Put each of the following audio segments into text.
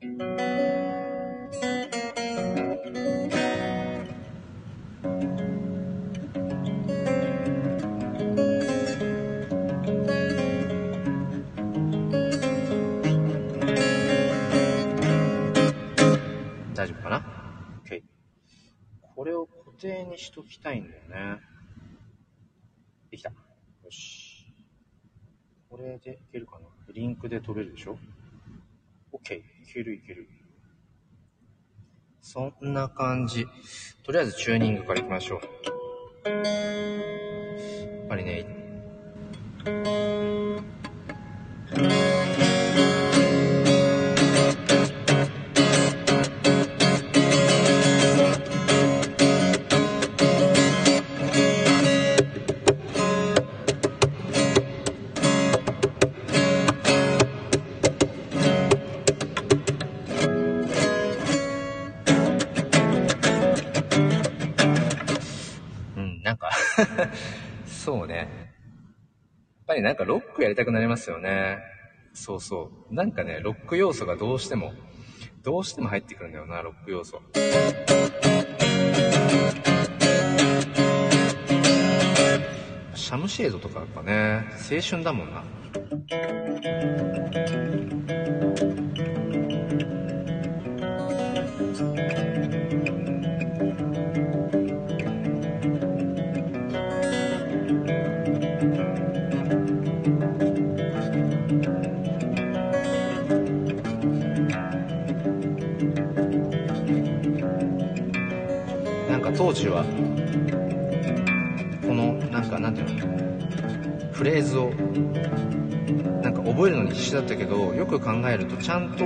大丈夫かな ?OK。これを固定にしときたいんだよね。できた。よし。これでいけるかな？リンクで取れるでしょ？そんな感じ。とりあえずチューニングからいきましょう。やっぱりね、りなんかロックやりたくなりますよね。そうそう。なんかね、ロック要素がどうしても、どうしても入ってくるんだよな、ロック要素。シャムシェードとかやっぱね、青春だもんな。当時は、この、なんかなんていうの、フレーズを、なんか覚えるのに必死だったけど、よく考えるとちゃんと、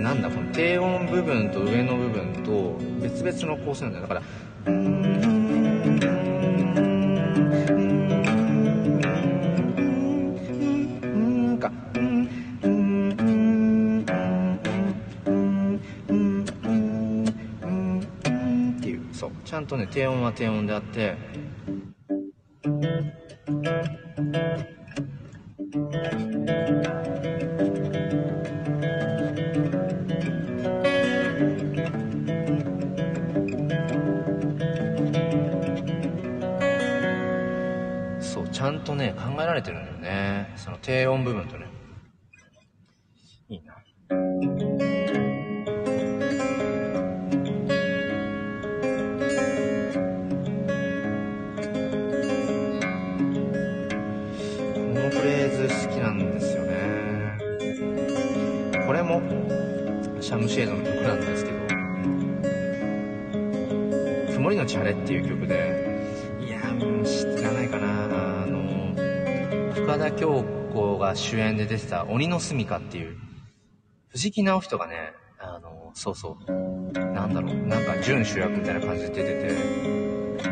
なんだ、この低音部分と上の部分と別々の構成なんだよ。だから、うんんとね、低音は低音であって、そう、ちゃんとね、考えられてるんだよね。その低音部分とね。いいな。シャムシェードの曲なんですけど、曇りのち晴れっていう曲で、いやー、知らないかな。あの、深田恭子が主演で出てた鬼の住処っていう、藤木直人がね、あの、そうそう、なんだろう、なんか準主役みたいな感じで出てて、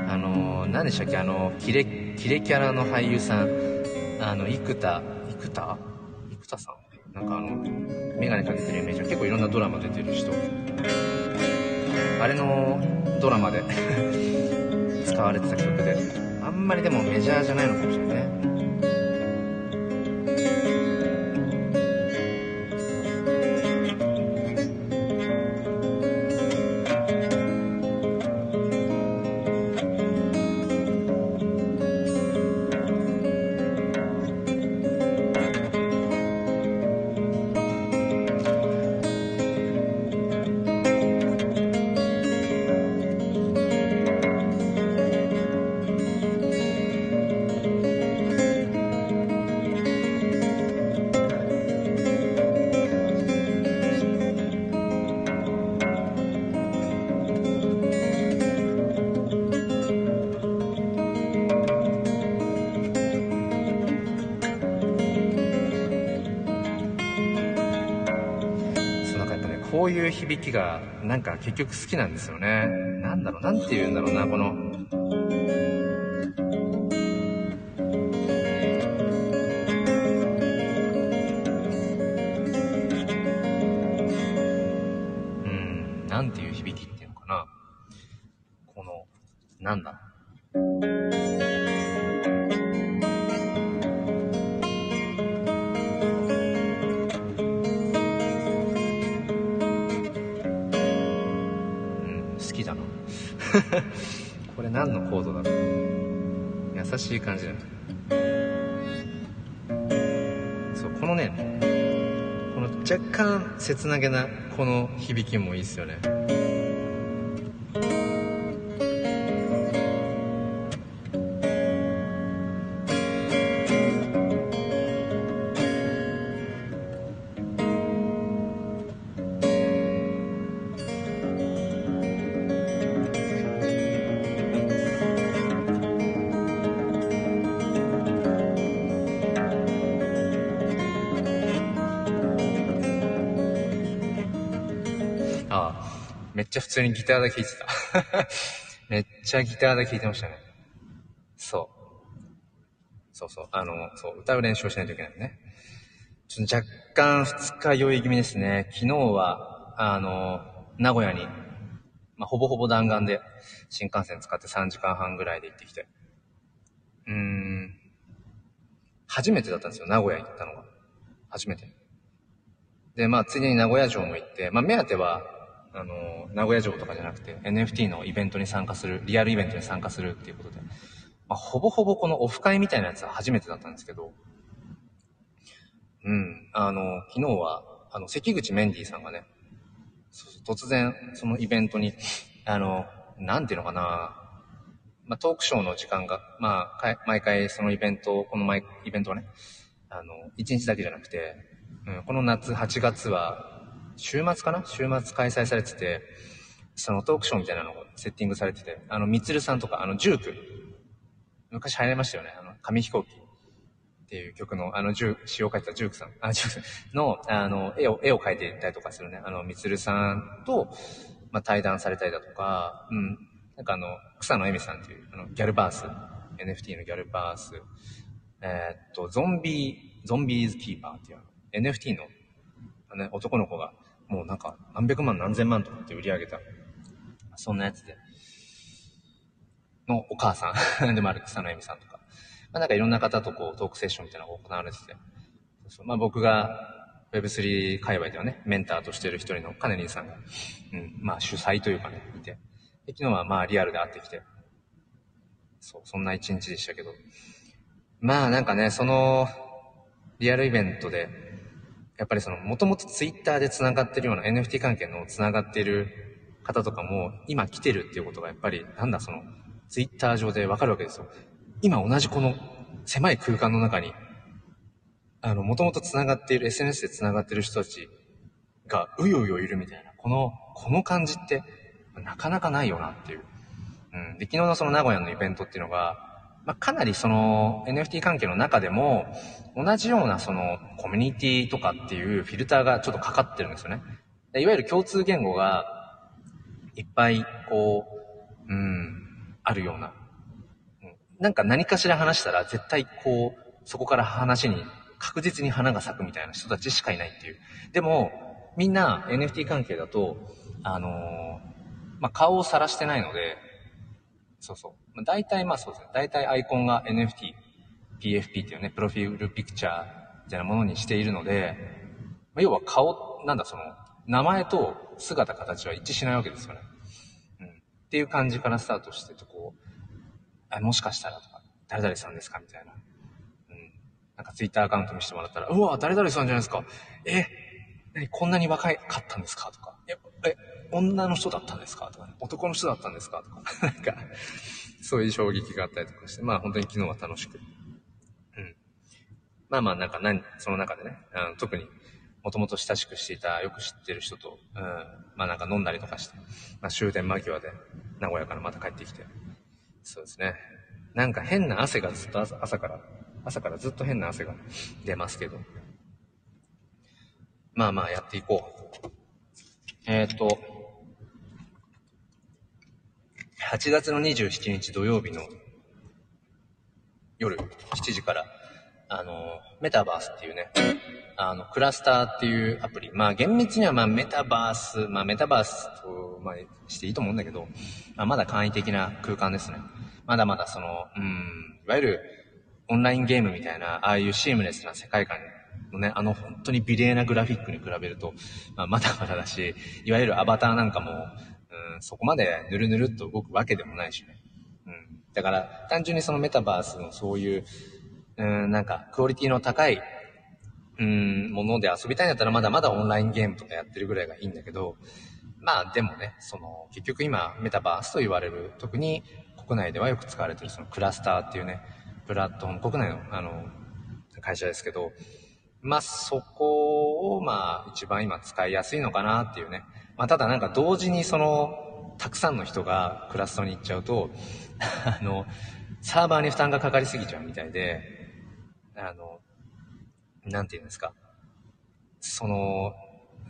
あの、何でしたっけ、あの、キレ、キレキャラの俳優さん、あの、生田、生田？生田さん？なんかあの、眼鏡かけてるイメージは結構いろんなドラマ出てる人。あれのドラマで 使われてた曲で、あんまりでもメジャーじゃないのかもしれないね。っぱね、こういう響きが、なんか結局好きなんですよね。なんだろう、なんて言うんだろうな、この。うん、なんていう響きっていうのかな。この、なんだ？何のコードだろう。優しい感じだなそうこのねこの若干切なげなこの響きもいいっすよね。通にギターで弾いてた。めっちゃギターで弾いてましたね。そう。そうそう。あの、そう、歌う練習をしないといけないね。ちょっと若干二日酔い気味ですね。昨日は、あの、名古屋に、まあ、ほぼほぼ弾丸で新幹線使って3時間半ぐらいで行ってきて。うーん。初めてだったんですよ、名古屋行ったのが。初めて。で、まあ、ついでに名古屋城も行って、まあ、目当ては、あの、名古屋城とかじゃなくて、NFT のイベントに参加する、リアルイベントに参加するっていうことで、まあ、ほぼほぼこのオフ会みたいなやつは初めてだったんですけど、うん、あの、昨日は、あの、関口メンディーさんがね、突然、そのイベントに、あの、なんていうのかな、まあ、トークショーの時間が、まあ、毎回そのイベント、この毎イベントはね、あの、1日だけじゃなくて、うん、この夏8月は、週末かな？週末開催されてて、そのトークショーみたいなのがセッティングされてて、あの、みつるさんとか、あの、ジューク、昔流行りましたよね、あの、紙飛行機。っていう曲の、あの、ジュー、詩を書いたジュークさん、あ、ジュークさん。の、あの、絵を、絵を描いていたりとかするね、あの、みつるさんと、まあ、対談されたりだとか、うん、なんかあの、草野恵美さんっていう、あの、ギャルバース、NFT のギャルバース、えーっと、ゾンビ、ゾンビーズキーパーっていう、NFT の、ね、男の子が、もうなんか、何百万何千万とかって売り上げた、そんなやつで、のお母さん。でもある草野恵美さんとか、まあなんかいろんな方とこう、トークセッションみたいなのが行われてて、そうまあ僕が、Web3 界隈ではね、メンターとしてる一人のカネリンさんが、うん、まあ主催というかね、いて、で昨日はまあリアルで会ってきて、そう、そんな一日でしたけど、まあなんかね、その、リアルイベントで、やっぱりその、もともとツイッターで繋がってるような NFT 関係の繋がってる方とかも、今来てるっていうことがやっぱり、なんだその、ツイッター上でわかるわけですよ。今同じこの狭い空間の中に、あの、もともと繋がっている、SNS で繋がってる人たちが、うようよいるみたいな、この、この感じって、なかなかないよなっていう。うん。で、昨日のその名古屋のイベントっていうのが、まあ、かなりその NFT 関係の中でも、同じようなそのコミュニティとかっていうフィルターがちょっとかかってるんですよね。いわゆる共通言語がいっぱいこう、うん、あるような。なんか何かしら話したら絶対こう、そこから話に確実に花が咲くみたいな人たちしかいないっていう。でも、みんな NFT 関係だと、あのーまあ、顔を晒してないので、そうそう。まあ、大体まあそうですね。大体アイコンが NFT、PFP っていうね、プロフィールピクチャーみたいなものにしているので、まあ、要は顔、なんだその、名前と姿形は一致しないわけですよね。うん。っていう感じからスタートしてて、こう、あ、もしかしたらとか、誰々さんですか？みたいな。うん。なんかツイッターアカウント見せてもらったら、うわ、誰々さんじゃないですか。え、何こんなに若いかったんですか？とか、え、え、女の人だったんですか？とか、ね、男の人だったんですか？とか、なんか、そういう衝撃があったりとかして、まあ本当に昨日は楽しく。うん。まあまあなんか何、その中でね、あの特にもともと親しくしていた、よく知ってる人と、うん、まあなんか飲んだりとかして、まあ終電間際で名古屋からまた帰ってきて、そうですね。なんか変な汗がずっと朝から、朝からずっと変な汗が出ますけど、まあまあやっていこう。えっ、ー、と、8月の27日土曜日の夜7時から、あの、メタバースっていうね、あの、クラスターっていうアプリ。まあ厳密にはまあメタバース、まあメタバースと、まあしていいと思うんだけど、まあまだ簡易的な空間ですね。まだまだその、うん、いわゆるオンラインゲームみたいな、ああいうシームレスな世界観のね、あの本当に美麗なグラフィックに比べると、まあ、まだまだだし、いわゆるアバターなんかも、そこまでぬるぬるっと動くわけでもないしね。うん。だから、単純にそのメタバースのそういう、うん、なんか、クオリティの高い、うん、もので遊びたいんだったらまだまだオンラインゲームとかやってるぐらいがいいんだけど、まあでもね、その、結局今、メタバースと言われる、特に国内ではよく使われてるそのクラスターっていうね、プラットフォーム、国内の、あの、会社ですけど、まあそこを、まあ一番今使いやすいのかなっていうね。まあただなんか同時にその、たくさんの人がクラストに行っちゃうと、あの、サーバーに負担がかかりすぎちゃうみたいで、あの、なんて言うんですか。その、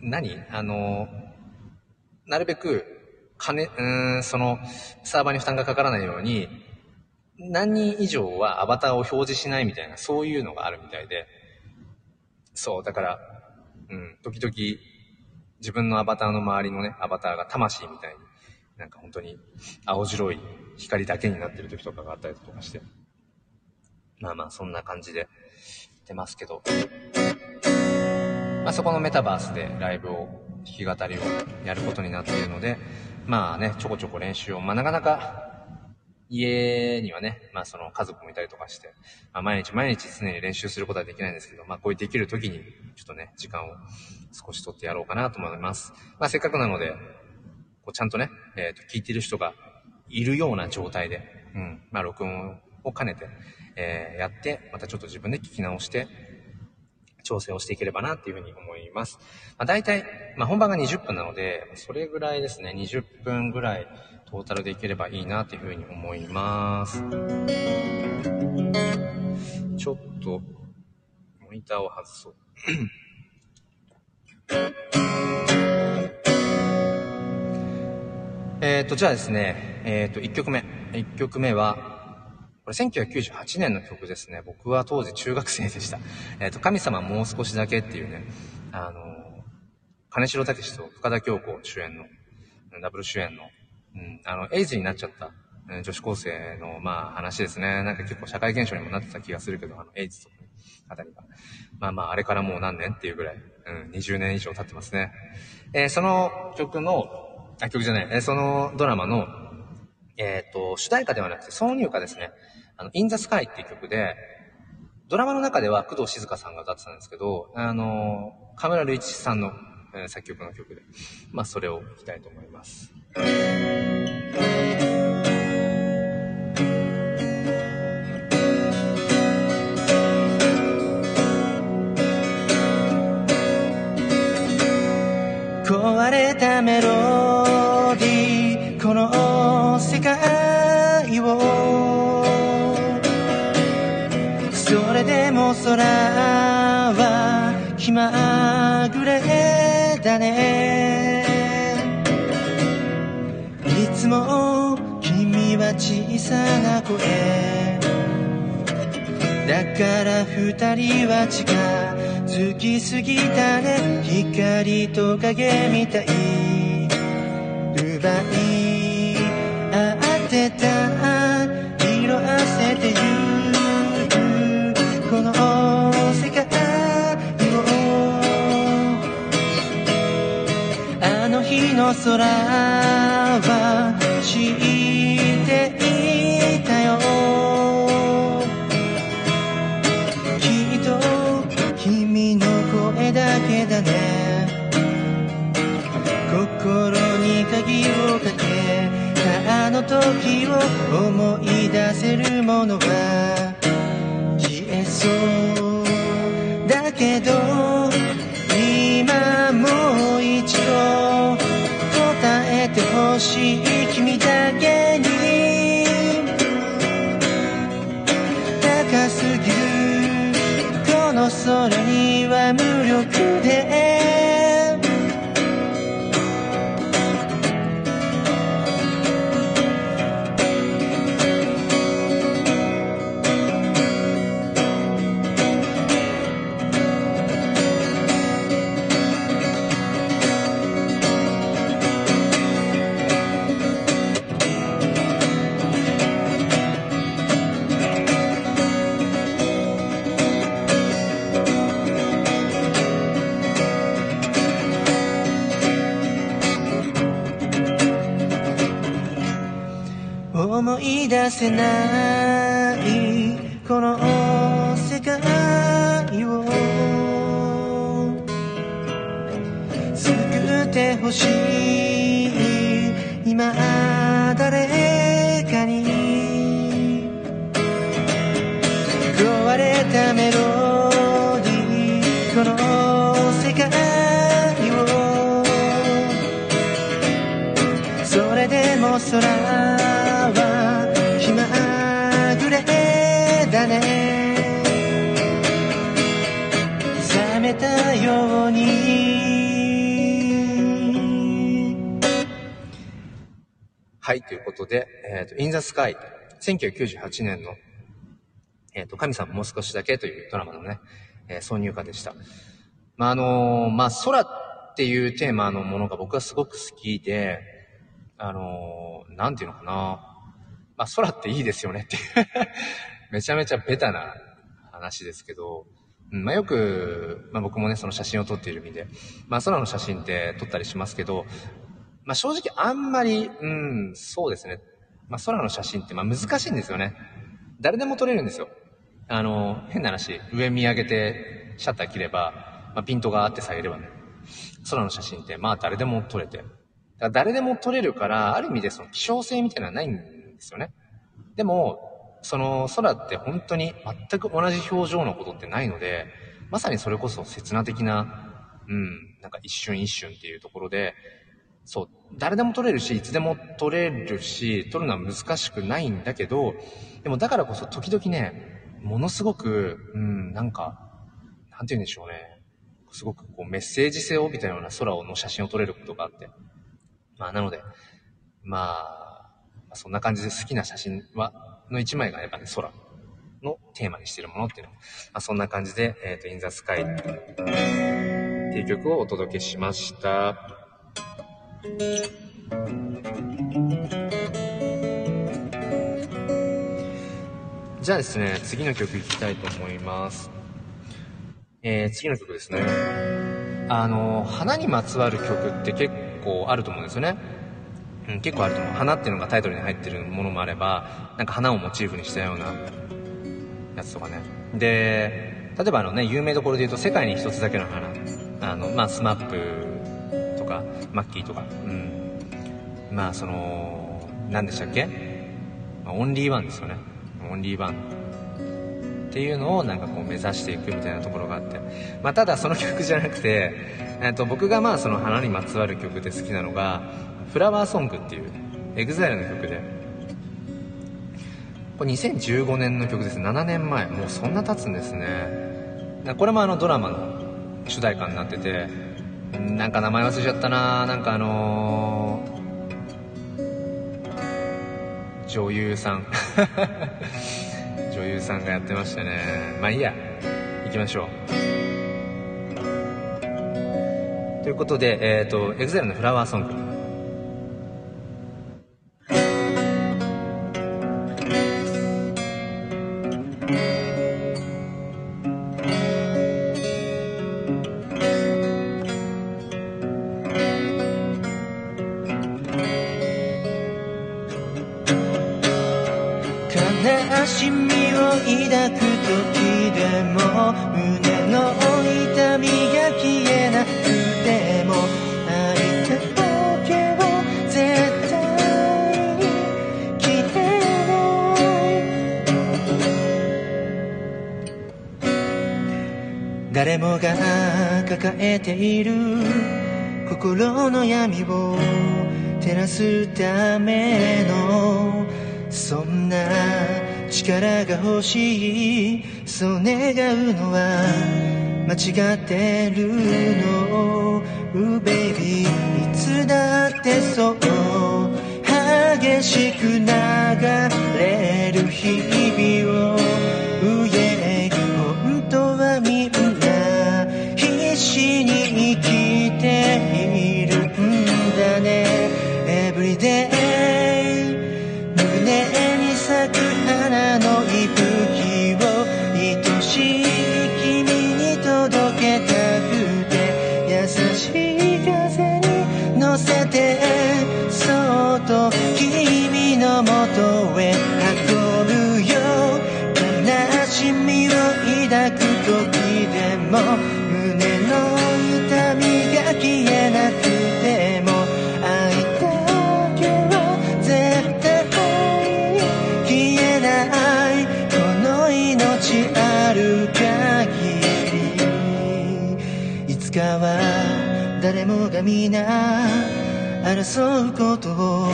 何？あの、なるべく、金、うん、その、サーバーに負担がかからないように、何人以上はアバターを表示しないみたいな、そういうのがあるみたいで、そう、だから、うん、時々、自分のアバターの周りのね、アバターが魂みたいに、なんか本当に青白い光だけになってる時とかがあったりとかして。まあまあ、そんな感じで出ますけど。まあそこのメタバースでライブを、弾き語りをやることになっているので、まあね、ちょこちょこ練習を、まあなかなか家にはね、まあその家族もいたりとかして、まあ毎日毎日常に練習することはできないんですけど、まあこういうできる時にちょっとね、時間を少し取ってやろうかなと思います。まあせっかくなので、こうちゃんとね、えっ、ー、と、聞いてる人がいるような状態で、うん、まあ録音を兼ねて、えー、やって、またちょっと自分で聞き直して、調整をしていければなっていうふうに思います。まあ大体、まあ本番が20分なので、それぐらいですね、20分ぐらい、トータルでいければいいなというふうに思います。ちょっと、モニターを外そう。えっと、じゃあですね、えっ、ー、と、1曲目。1曲目は、これ1998年の曲ですね。僕は当時中学生でした。えっ、ー、と、神様もう少しだけっていうね、あの、金城武と深田恭子主演の、ダブル主演のうん、あの、エイズになっちゃった、え女子高生の、まあ、話ですね。なんか結構社会現象にもなってた気がするけど、あの、エイズとか、あたりが。まあまあ、あれからもう何年っていうぐらい、うん、20年以上経ってますね。えー、その曲の、あ、曲じゃない、えー、そのドラマの、えっ、と、主題歌ではなくて、挿入歌ですね。あの、In the Sky っていう曲で、ドラマの中では工藤静香さんが歌ってたんですけど、あの、河村隆一さんの、え、作曲の曲で、まあ、それを弾きたいと思います。壊れたメロディーこの世界を。それでも空は気まぐれ。だね。いつも君は小さな声。だから二人は近づきすぎたね。光と影みたい。奪い合ってた。色あせてゆの空はということで、えっ、と、In the Sky、1998年の、えっ、と、神様もう少しだけというドラマのね、え挿入歌でした。まあ、あのまあ、空っていうテーマのものが僕はすごく好きで、あのなんていうのかな。まあ、空っていいですよねっていう めちゃめちゃベタな話ですけど、うんまあ、よく、まあ、僕もね、その写真を撮っている身で、まあ、空の写真って撮ったりしますけど、まあ、正直あんまり、うん、そうですね。まあ、空の写真って、まあ、難しいんですよね。誰でも撮れるんですよ。あの、変な話、上見上げてシャッター切れば、まあ、ピントがあって下げればね、空の写真って、まあ、誰でも撮れて。だから誰でも撮れるから、ある意味でその希少性みたいなのはないんですよね。でも、その空って本当に全く同じ表情のことってないので、まさにそれこそ刹那的な、うん、なんか一瞬一瞬っていうところで、そう、誰でも撮れるし、いつでも撮れるし、撮るのは難しくないんだけど、でもだからこそ時々ね、ものすごく、うん、なんか、なんて言うんでしょうね。すごくこうメッセージ性を帯びたような空をの写真を撮れることがあって。まあなので、まあ、そんな感じで好きな写真は、の一枚がやっぱね、空のテーマにしてるものっていうのも、まあそんな感じで、えっ、と、In the Sky っていう曲をお届けしました。じゃあですね、次の曲いきたいと思います。えー、次の曲ですね。あの、花にまつわる曲って結構あると思うんですよね。うん、結構あると思う。花っていうのがタイトルに入ってるものもあれば、なんか花をモチーフにしたようなやつとかね。で、例えばあのね、有名どころで言うと、世界に一つだけの花。あの、まあ、スマップか、マッキーとか、うん。まあ、その、何でしたっけ、まあ、オンリーワンですよね。オンリーワン。っていうのをなんかこう目指していくみたいなところがあって。まあ、ただその曲じゃなくて、えっと、僕がまあその花にまつわる曲で好きなのが、フラワーソングっていう、エグザイルの曲で、これ2015年の曲です。7年前。もうそんな経つんですね。これもあのドラマの主題歌になってて、なんか名前忘れちゃったななんかあのー女優さん。女優さんがやってましたね。まあいいや。行きましょう。ということで、えっ、と、エグゼルのフラワーソング。違ってるの Ooh, baby いつだってそう激しく流れる日々を。Ooh, yeah 本当はみんな必死に生きているんだね Everyday が皆争うことを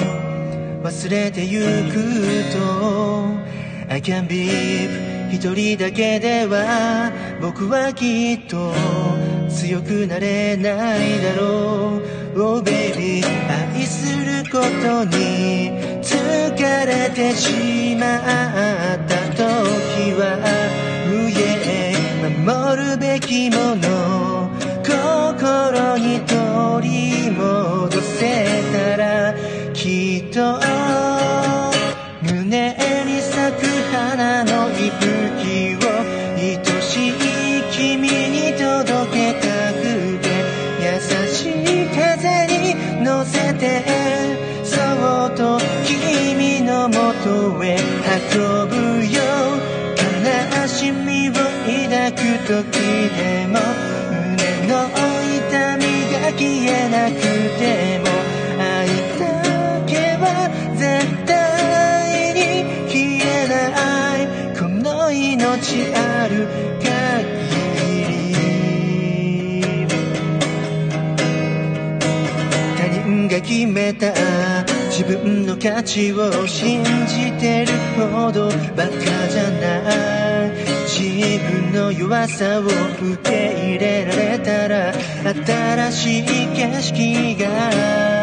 忘れてゆくと I can be 一人だけでは僕はきっと強くなれないだろう。Oh baby 愛することに疲れてしまった時は上へ守るべきもの。心に取り戻せたらきっと胸に咲く花の息吹を愛しい君に届けたくて優しい風に乗せてそっと君のもとへ運ぶよ悲しみを抱く時でもが決めた自分の価値を信じてるほどバカじゃない自分の弱さを受け入れられたら新しい景色が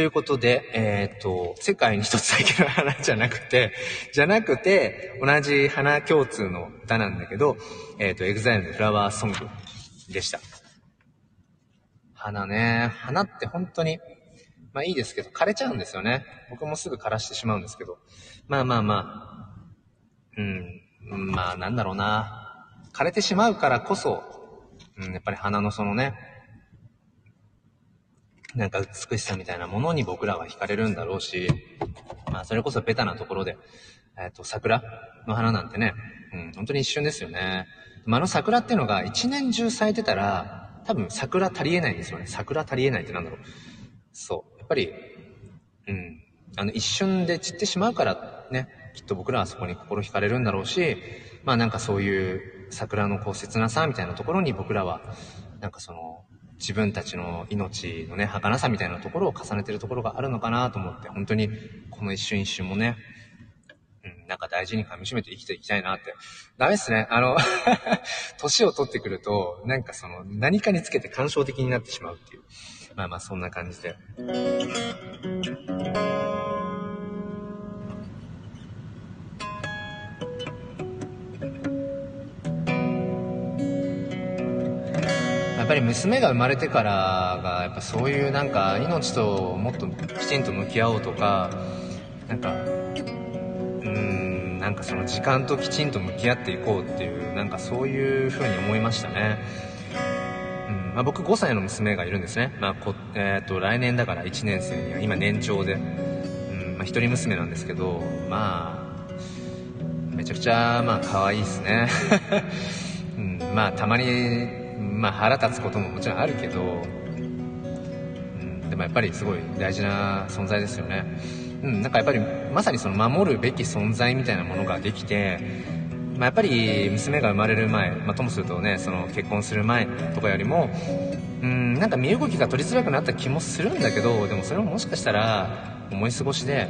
ということで、えっ、と、世界に一つだけの花じゃなくて、じゃなくて、同じ花共通の歌なんだけど、えっ、と、エグザイルのフラワーソングでした。花ね、花って本当に、まあいいですけど、枯れちゃうんですよね。僕もすぐ枯らしてしまうんですけど。まあまあまあ、うん、まあなんだろうな。枯れてしまうからこそ、うん、やっぱり花のそのね、なんか美しさみたいなものに僕らは惹かれるんだろうし、まあそれこそベタなところで、えっ、と、桜の花なんてね、うん、本当に一瞬ですよね。まあ、あの桜っていうのが一年中咲いてたら、多分桜足りえないんですよね。桜足りえないってなんだろう。そう。やっぱり、うん、あの一瞬で散ってしまうからね、きっと僕らはそこに心惹かれるんだろうし、まあなんかそういう桜のこう切なさみたいなところに僕らは、なんかその、自分たちの命のね、儚さみたいなところを重ねてるところがあるのかなと思って、本当にこの一瞬一瞬もね、うん、なんか大事に噛み締めて生きていきたいなって。ダメっすね。あの、年を取ってくると、なんかその、何かにつけて感傷的になってしまうっていう。まあまあそんな感じで。ぱり娘が生まれてからが、やっぱそういうなんか命ともっときちんと向き合おうとか、なんか、うん、なんかその時間ときちんと向き合っていこうっていうなんかそういうふうに思いましたね、うんまあ、僕5歳の娘がいるんですね、まあこえー、と来年だから1年生には今年長で、うんまあ、一人娘なんですけどまあめちゃくちゃまあ可愛いですね、うん、まあたまに、まあ、腹立つことももちろんあるけど、うん、でもやっぱりすごい大事な存在ですよね。うん、なんかやっぱりまさにその守るべき存在みたいなものができて、まあ、やっぱり娘が生まれる前、まあ、ともするとねその結婚する前とかよりもうんなんか身動きが取りづらくなった気もするんだけどでもそれももしかしたら思い過ごしで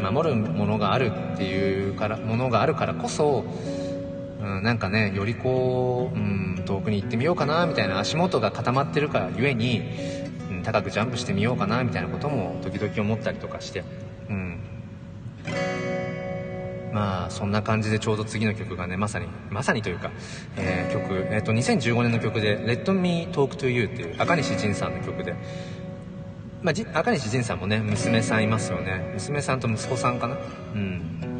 守るものがあるっていうからものがあるからこそ、うん、なんかねよりこう、うん、遠くに行ってみようかなみたいな足元が固まってるからゆえに高くジャンプしてみようかなみたいなことも時々思ったりとかしてうん。まあそんな感じでちょうど次の曲がねまさにまさにというか、えー、曲、えー、と2015年の曲で「Let Me Talk to You」っていう赤西仁さんの曲で。まあ、赤西仁さんもね娘さんいますよね。娘さんと息子さんかな？うん。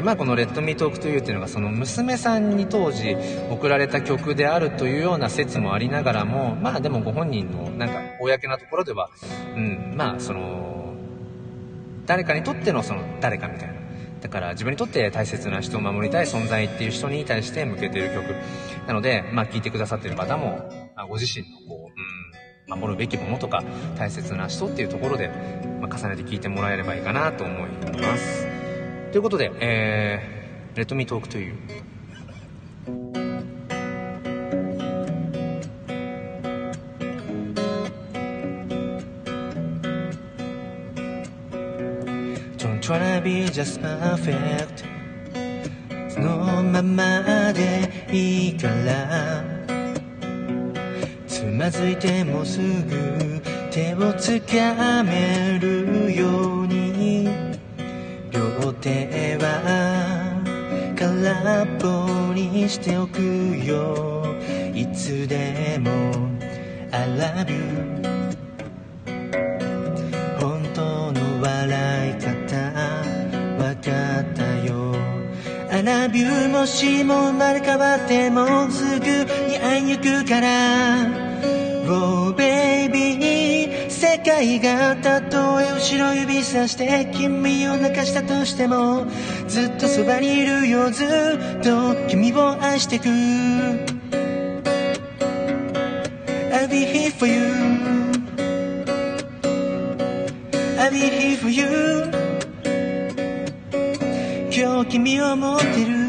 でまあこの「レッドミートークトゥユーっていうのがその娘さんに当時送られた曲であるというような説もありながらもまあでもご本人のなんか公なところでは、うん、まあその誰かにとってのその誰かみたいなだから自分にとって大切な人を守りたい存在っていう人に対して向けてる曲なので、まあ、聴いてくださってる方も、まあ、ご自身のこう、うん、守るべきものとか大切な人っていうところで、まあ、重ねて聴いてもらえればいいかなと思います。ということで、えー、レッドミートークという。Don't try to be just perfect のままでいいから。つまずいてもすぐ手をつかめるよ。両手は空っぽにしておくよ。いつでも I love you 本当の笑い方わかったよ。I love you もしも生まれ変わってもすぐに会いに行くから。Oh baby 世界がたとえ後ろ指さして君を泣かしたとしてもずっとそばにいるよずっと君を愛してく。I'll be here for you. I'll be here for you. 今日君を持ってる。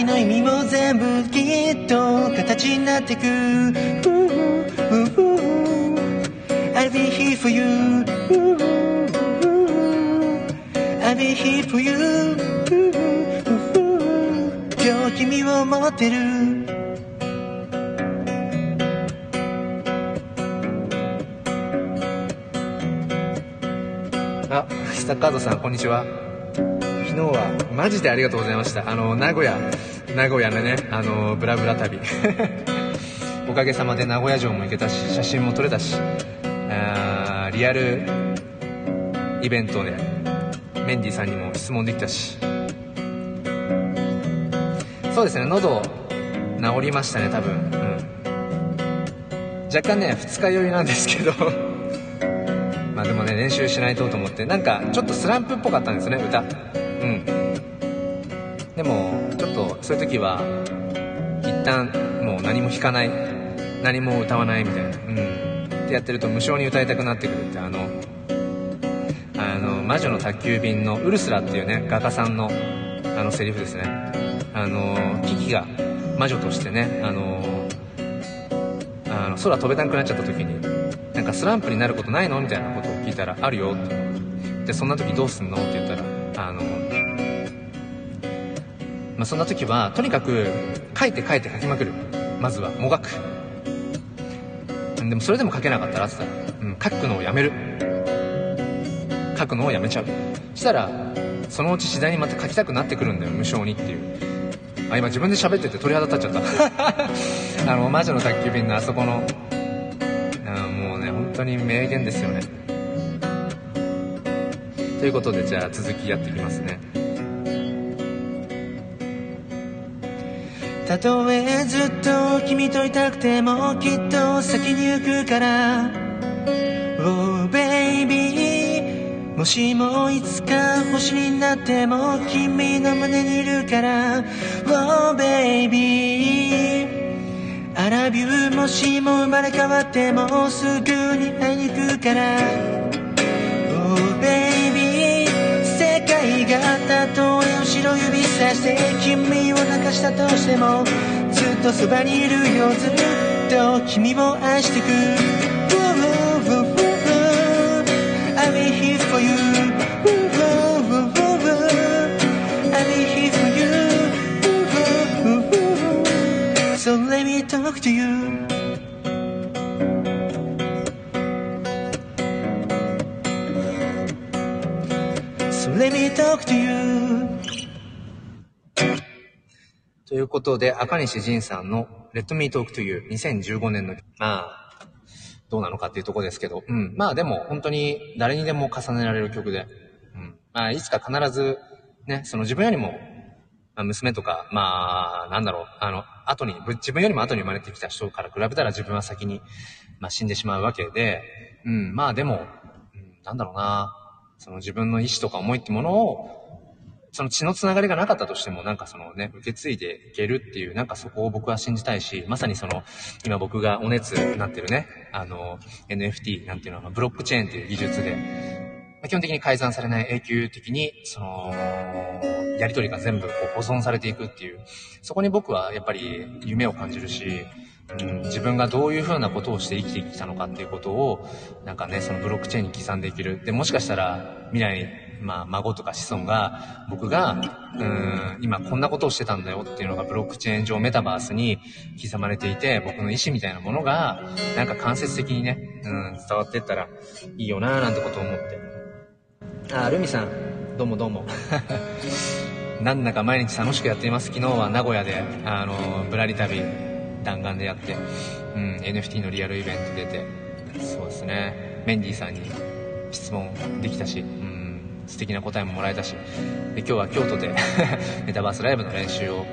愛の意味も全部きっと形になってく。I'll be here for you. I'll be here for you. 今日君を持ってる。あ、スタッカードさん、こんにちは。昨日は、マジでありがとうございました。あの、名古屋、名古屋のね、あの、ブラブラ旅。おかげさまで名古屋城も行けたし、写真も撮れたし、あリアルイベントでメンディーさんにも質問できたし。そうですね喉治りましたね多分、うん、若干ね二日酔いなんですけど。まあでもね練習しないとと思って。なんかちょっとスランプっぽかったんですね歌。うん。でもちょっとそういう時は一旦もう何も弾かない何も歌わないみたいなうん。ってやってると無性に歌いたくなってくるってあのあの魔女の宅急便のウルスラっていうね画家さんのあのセリフですね。あのキキが魔女としてねあのあの空飛べなくなっちゃった時になんかスランプになることないの？みたいなことを聞いたらあるよって。でそんな時どうすんの？って言ったらあのまあ、そんな時はとにかく書いて書いて書きまくる。まずはもがく。でもそれでも書けなかったらって言ったら、うん、書くのをやめる。書くのをやめちゃう。したらそのうち次第にまた書きたくなってくるんだよ無性にっていう。あ今自分で喋ってて鳥肌立っちゃった。あの魔女の宅急便のあそこの。あもうね本当に名言ですよね。ということでじゃあ続きやっていきますね。たとえずっと君といたくてもきっと先に行くから。Oh baby もしもいつか星になっても君の胸にいるから。Oh baby I love you もしも生まれ変わってもすぐに会いに行くから。Oh baby 世界がたとえろ指さして君を泣かしたとしてもずっとそばにいるよずっと君を愛してく Ooh, ooh, ooh, ooh. I'll be here for you Ooh, ooh, ooh, ooh, ooh. I'll be here for you Ooh, ooh, ooh, ooh. So let me talk to you So let me talk to you ということで、赤西仁さんの Let Me Talk to You 2015年の、まあ、どうなのかっていうとこですけど、うん。まあでも本当に誰にでも重ねられる曲で、うん。まあいつか必ず、ね、その自分よりも、まあ、娘とか、まあ、なんだろう、あの、後に、自分よりも後に生まれてきた人から比べたら自分は先に、まあ死んでしまうわけで、うん。まあでも、うん、なんだろうな、その自分の意志とか思いってものを、その血のつながりがなかったとしても、なんかそのね、受け継いでいけるっていう、なんかそこを僕は信じたいし、まさにその、今僕がお熱になってるね、あの、NFT なんていうのは、ブロックチェーンっていう技術で、基本的に改ざんされない永久的に、その、やりとりが全部こう保存されていくっていう、そこに僕はやっぱり夢を感じるし、うん、自分がどういうふうなことをして生きてきたのかっていうことを、なんかね、そのブロックチェーンに刻んでいける。で、もしかしたら未来、まあ、孫とか子孫が、僕が、うん、今こんなことをしてたんだよっていうのがブロックチェーン上メタバースに刻まれていて、僕の意思みたいなものが、なんか間接的にね、うん、伝わっていったらいいよなーなんてことを思って。あ、ルミさん、どうもどうも。なんだか毎日楽しくやっています。昨日は名古屋で、あの、ぶらり旅、弾丸でやって、うん、NFT のリアルイベント出て、そうですね、メンディーさんに質問できたし、うん、素敵な答えももらえたし、で今日は京都で メタバースライブの練習を、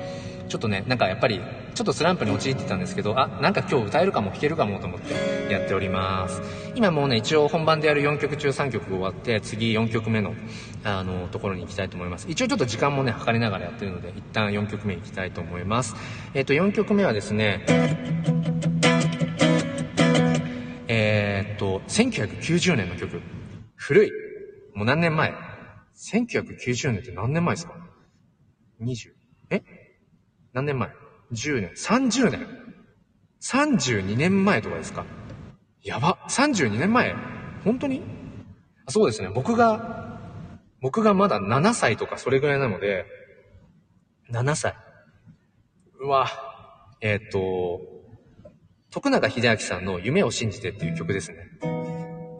ちょっとね、なんかやっぱり、ちょっとスランプに陥ってたんですけど、あ、なんか今日歌えるかも弾けるかもと思ってやっております。今もうね、一応本番でやる4曲中3曲終わって、次4曲目の、あの、ところに行きたいと思います。一応ちょっと時間もね、測りながらやってるので、一旦4曲目行きたいと思います。えっ、と、4曲目はですね、えーっと、1990年の曲。古い。もう何年前？?1990 年って何年前ですか ?20? え？何年前 ?10 年。30年 ?32 年前とかですか？やば。32年前？本当に？あそうですね。僕が、僕がまだ7歳とかそれぐらいなので、7歳。うわ。えーっと、徳永秀明さんの夢を信じてっていう曲ですね。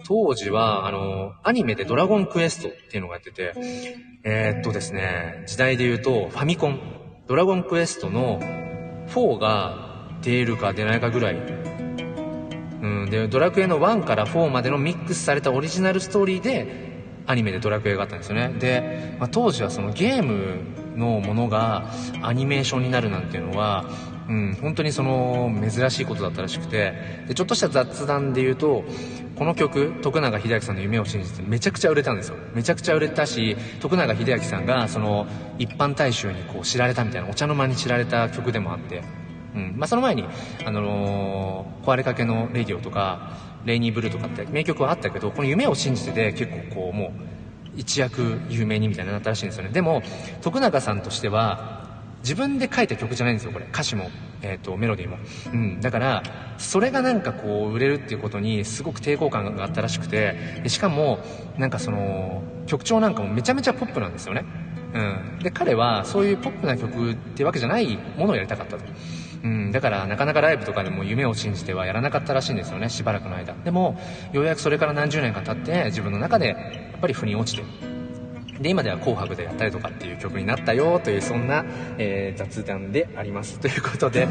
当時は、あの、アニメでドラゴンクエストっていうのがやってて、えーっとですね、時代で言うと、ファミコン、ドラゴンクエストの4が出るか出ないかぐらい。うん、で、ドラクエの1から4までのミックスされたオリジナルストーリーで、アニメでドラクエがあったんですよね。で、まあ、当時はそのゲームのものがアニメーションになるなんていうのは、うん、本当にその珍しいことだったらしくて、で、ちょっとした雑談で言うと、この曲、徳永秀明さんの夢を信じてめちゃくちゃ売れたんですよ。めちゃくちゃ売れたし、徳永秀明さんがその一般大衆にこう知られたみたいな、お茶の間に知られた曲でもあって、うん。まあ、その前に、あのー壊れかけのレディオとか、レイニーブルーとかって名曲はあったけど、この夢を信じてで結構こう、もう、一躍有名にみたいになったらしいんですよね。でも、徳永さんとしては、自分で書いた曲じゃないんですよ、これ。歌詞も、えっ、と、メロディーも。うん。だから、それがなんかこう、売れるっていうことにすごく抵抗感があったらしくて、でしかも、なんかその、曲調なんかもめちゃめちゃポップなんですよね。うん。で、彼はそういうポップな曲ってわけじゃないものをやりたかったと。うん、だからなかなかライブとかでも夢を信じてはやらなかったらしいんですよね、しばらくの間。でも、ようやくそれから何十年か経って自分の中でやっぱり腑に落ちて、で、今では紅白でやったりとかっていう曲になったよという、そんな、えー雑談であります。ということで、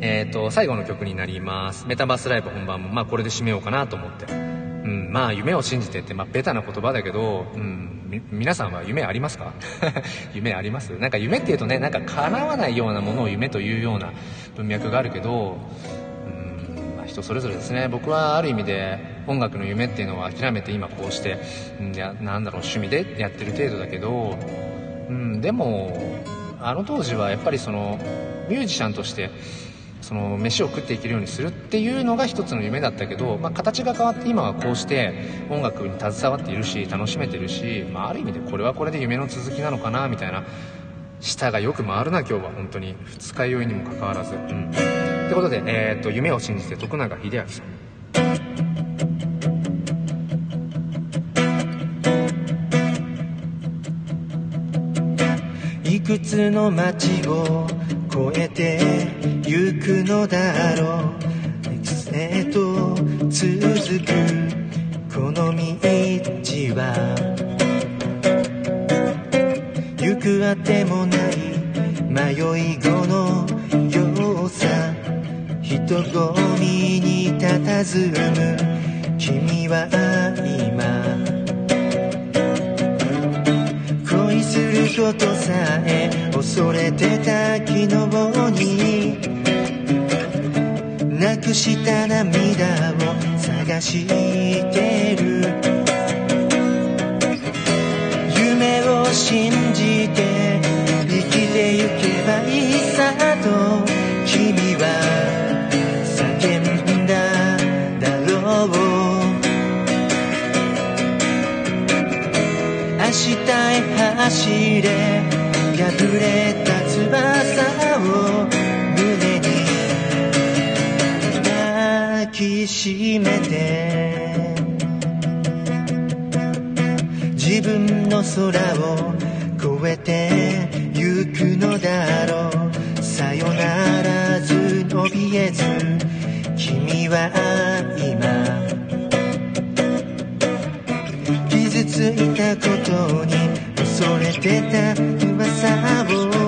えっ、と、最後の曲になります。メタバースライブ本番も、まあこれで締めようかなと思って。うん、まあ夢を信じてって、まあベタな言葉だけど、うん、み皆さんは夢ありますか？夢あります？なんか夢っていうとね、なんか叶わないようなものを夢というような文脈があるけど、人それぞれですね。僕はある意味で音楽の夢っていうのは諦めて今こうして、なんだろう、趣味でやってる程度だけど、うん、でも、あの当時はやっぱりその、ミュージシャンとして、その飯を食っていけるようにするっていうのが一つの夢だったけど、まあ、形が変わって今はこうして音楽に携わっているし楽しめてるし、まあ、ある意味でこれはこれで夢の続きなのかなみたいな舌がよく回るな今日は本当に。二日酔いにもかかわらず。うん。ってことで、えー、と夢を信じて徳永英明。さんいくつの街を越えて行くのだろう。へと続く。この道は行くあてもない迷い子のようさ人混みに佇む君は今恋することさえ恐れてた昨日になくした涙を探してる信じて生きてゆけばいいさと君は叫んだだろう。明日へ走れ。破れた翼を胸に抱きしめて。分の空を越えてゆくのだろう。さよならず怯えず君は今傷ついたことに恐れてた噂を。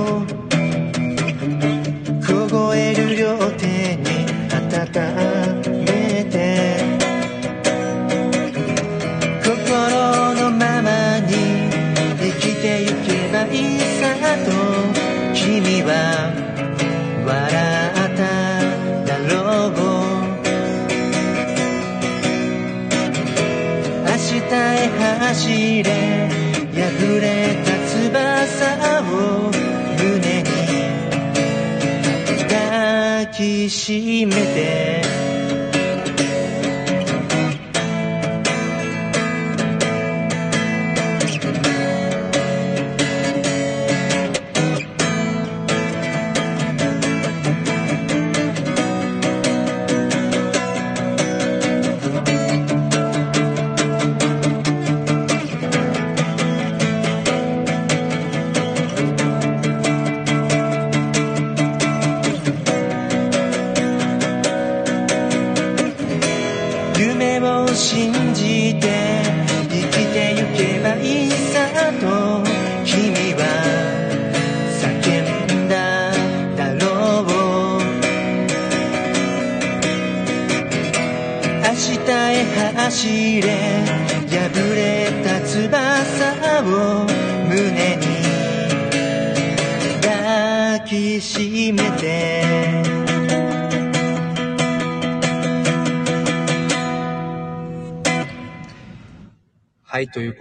しめて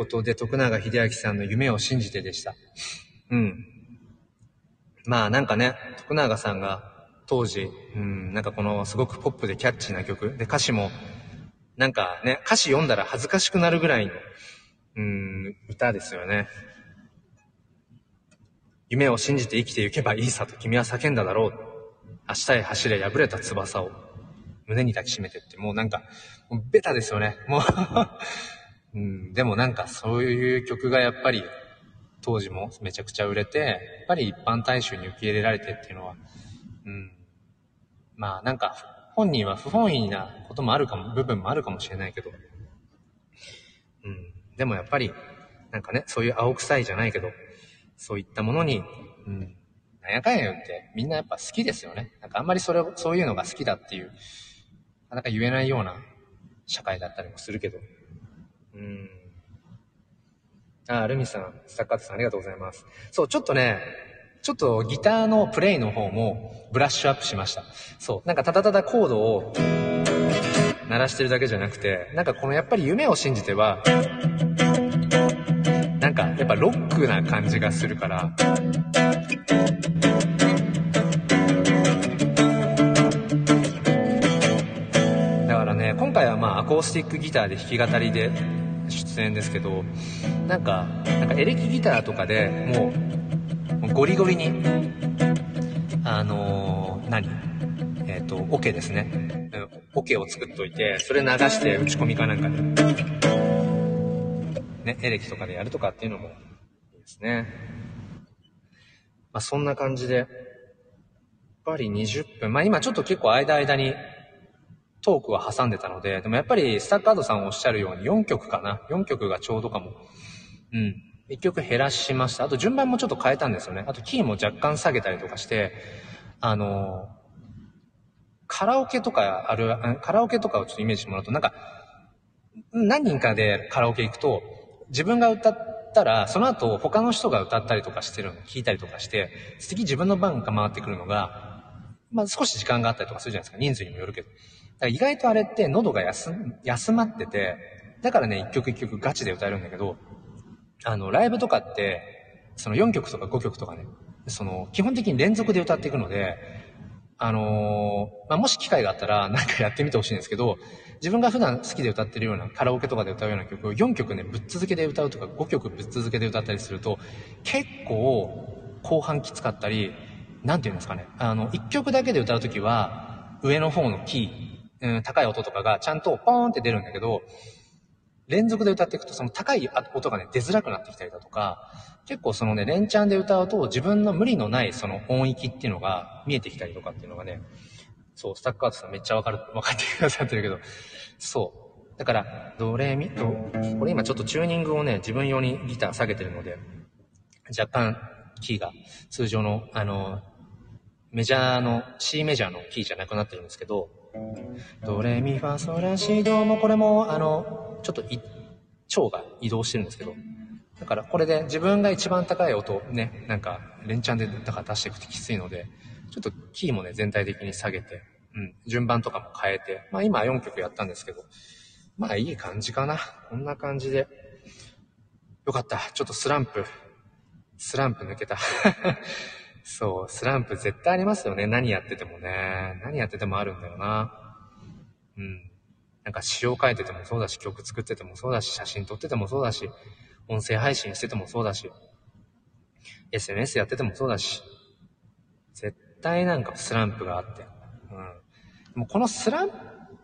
ことで、徳永秀明さんの夢を信じてでした。うん。まあなんかね、徳永さんが当時、うん、なんかこのすごくポップでキャッチーな曲。で、歌詞も、なんかね、歌詞読んだら恥ずかしくなるぐらいの、うん、歌ですよね。夢を信じて生きていけばいいさと君は叫んだだろう。明日へ走れ破れた翼を胸に抱きしめてって、もうなんか、ベタですよね。もう、うん、でもなんかそういう曲がやっぱり当時もめちゃくちゃ売れて、やっぱり一般大衆に受け入れられてっていうのは、うん、まあなんか本人は不本意なこともあるかも、部分もあるかもしれないけど、うん、でもやっぱりなんかね、そういう青臭いじゃないけど、そういったものに、うん、なんやかんや言ってみんなやっぱ好きですよね。なんかあんまりそれを、そういうのが好きだっていう、なかなか言えないような社会だったりもするけど、うん。あ、ルミさん、スタッカートさんありがとうございます。そう、ちょっとね、ちょっとギターのプレイの方もブラッシュアップしました。そう、なんかただただコードを鳴らしてるだけじゃなくて、なんかこのやっぱり夢を信じては、なんかやっぱロックな感じがするから、だからね、今回はまあアコースティックギターで弾き語りで出演ですけど、なんか、なんかエレキギターとかでもう、ゴリゴリに、あのー何？えっ、と、オ、ケですね。うんオ、ケを作っといて、それ流して打ち込みかなんかで、ね、エレキとかでやるとかっていうのもいいですね。まあそんな感じで、やっぱり20分、まあ今ちょっと結構間間にトークは挟んでたので、でもやっぱりスタッカードさんおっしゃるように4曲かな。4曲がちょうどかも。うん。1曲減らしました。あと順番もちょっと変えたんですよね。あとキーも若干下げたりとかして、あのカラオケとかある、カラオケとかをちょっとイメージしてもらうと、なんか、何人かでカラオケ行くと、自分が歌ったら、その後他の人が歌ったりとかしてるの聞いたりとかして、次自分の番が回ってくるのが、まあ少し時間があったりとかするじゃないですか。人数にもよるけど。だから意外とあれって喉が休休まってて、だからね、一曲一曲ガチで歌えるんだけど、あの、ライブとかって、その4曲とか5曲とかね、その、基本的に連続で歌っていくので、あのーまあ、もし機会があったら、なんかやってみてほしいんですけど、自分が普段好きで歌ってるような、カラオケとかで歌うような曲を4曲ね、ぶっ続けで歌うとか、5曲ぶっ続けで歌ったりすると、結構、後半きつかったり、なんていうんですかね、あの、1曲だけで歌うときは、上の方のキー、うん、高い音とかがちゃんとポーンって出るんだけど、連続で歌っていくとその高い音がね、出づらくなってきたりだとか、結構そのね、連チャンで歌うと自分の無理のないその音域っていうのが見えてきたりとかっていうのがね、そう、スタッカートさんめっちゃわかる、わかってくださってるけど、そう。だから、ドレミ、ド、これ今ちょっとチューニングをね、自分用にギター下げてるので、若干キーが通常の、あの、メジャーの、C メジャーのキーじゃなくなってるんですけど、ドレミファソラシドもこれも、あの、ちょっと、腸が移動してるんですけど、だからこれで自分が一番高い音ね、なんか連チャンでだから出していくときついので、ちょっとキーもね、全体的に下げて、うん、順番とかも変えて、まあ今4曲やったんですけど、まあいい感じかな。こんな感じで。よかった。ちょっとスランプ、スランプ抜けた。そう、スランプ絶対ありますよね。何やっててもね。何やっててもあるんだよな。うん。なんか詩を書いててもそうだし、曲作っててもそうだし、写真撮っててもそうだし、音声配信しててもそうだし、SNS やっててもそうだし、絶対なんかスランプがあって。うん。もうこのスラン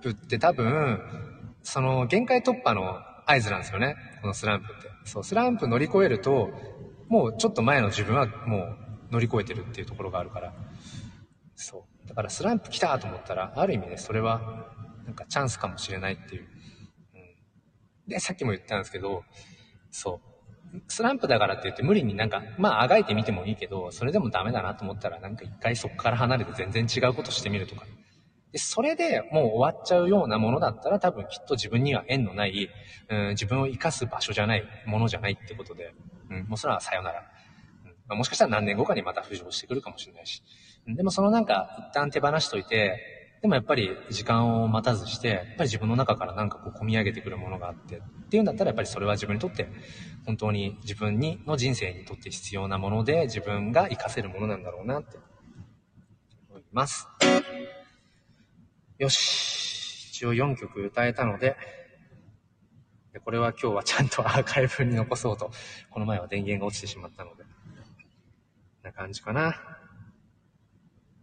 プって多分、その限界突破の合図なんですよね。このスランプって。そう、スランプ乗り越えると、もうちょっと前の自分はもう乗り越えてるっていうところがあるから。そう。だからスランプ来たと思ったら、ある意味ね、それは、なんかチャンスかもしれないっていう。うん、で、さっきも言ったんですけど、そう。スランプだからって言って無理になんか、まああがいてみてもいいけど、それでもダメだなと思ったらなんか一回そこから離れて全然違うことしてみるとか。で、それでもう終わっちゃうようなものだったら多分きっと自分には縁のない、うん、自分を生かす場所じゃない、ものじゃないってことで、うん、もうそれはさよなら。まあ、もしかしたら何年後かにまた浮上してくるかもしれないし。でもそのなんか一旦手放しといて、でもやっぱり時間を待たずして、やっぱり自分の中からなんかこう込み上げてくるものがあって、っていうんだったらやっぱりそれは自分にとって本当に自分にの人生にとって必要なもので自分が活かせるものなんだろうなって思います。よし。一応4曲歌えたので、でこれは今日はちゃんとアーカイブに残そうと、この前は電源が落ちてしまったので、な感じかな。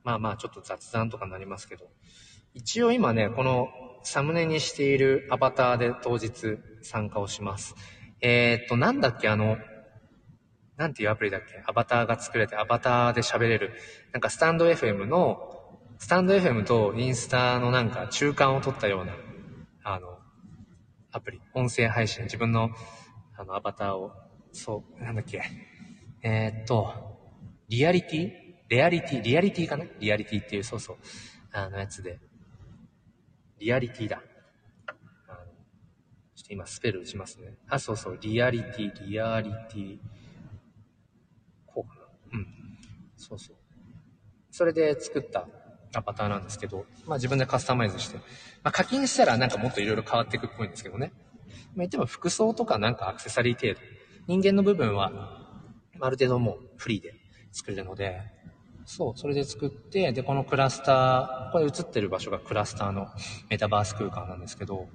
まあまあちょっと雑談とかになりますけど、一応今ね、このサムネにしているアバターで当日参加をします。えー、っと、なんだっけ、あの、なんていうアプリだっけ？アバターが作れて、アバターで喋れる。なんかスタンド FM の、スタンド FM とインスタのなんか中間を取ったような、あの、アプリ。音声配信。自分の、あの、アバターを、そう、なんだっけ？えー、っと、リアリティ？レアリティ？リアリティかな？リアリティっていう、そうそう。あのやつで。リアリティだ。あの、ちょっと今スペル打ちますね。あ、そうそう。リアリティ、リアリティ。こうかな。うん。そうそう。それで作ったアバターなんですけど、まあ自分でカスタマイズして。まあ課金したらなんかもっといろいろ変わっていくっぽいんですけどね。まあ言っても服装とかなんかアクセサリー程度。人間の部分は、ある程度もうフリーで作れるので、そう、それで作って、で、このクラスター、これ映ってる場所がクラスターのメタバース空間なんですけど、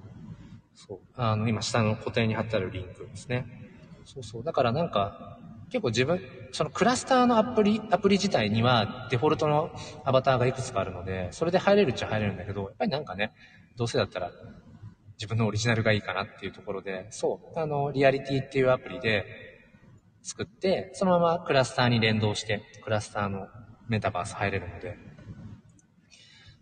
そう、あの、今下の固定に貼ってあるリンクですね。そうそう。だからなんか、結構自分、そのクラスターのアプリ、アプリ自体にはデフォルトのアバターがいくつかあるので、それで入れるっちゃ入れるんだけど、やっぱりなんかね、どうせだったら自分のオリジナルがいいかなっていうところで、そう、あの、リアリティっていうアプリで作って、そのままクラスターに連動して、クラスターのメタバース入れるので、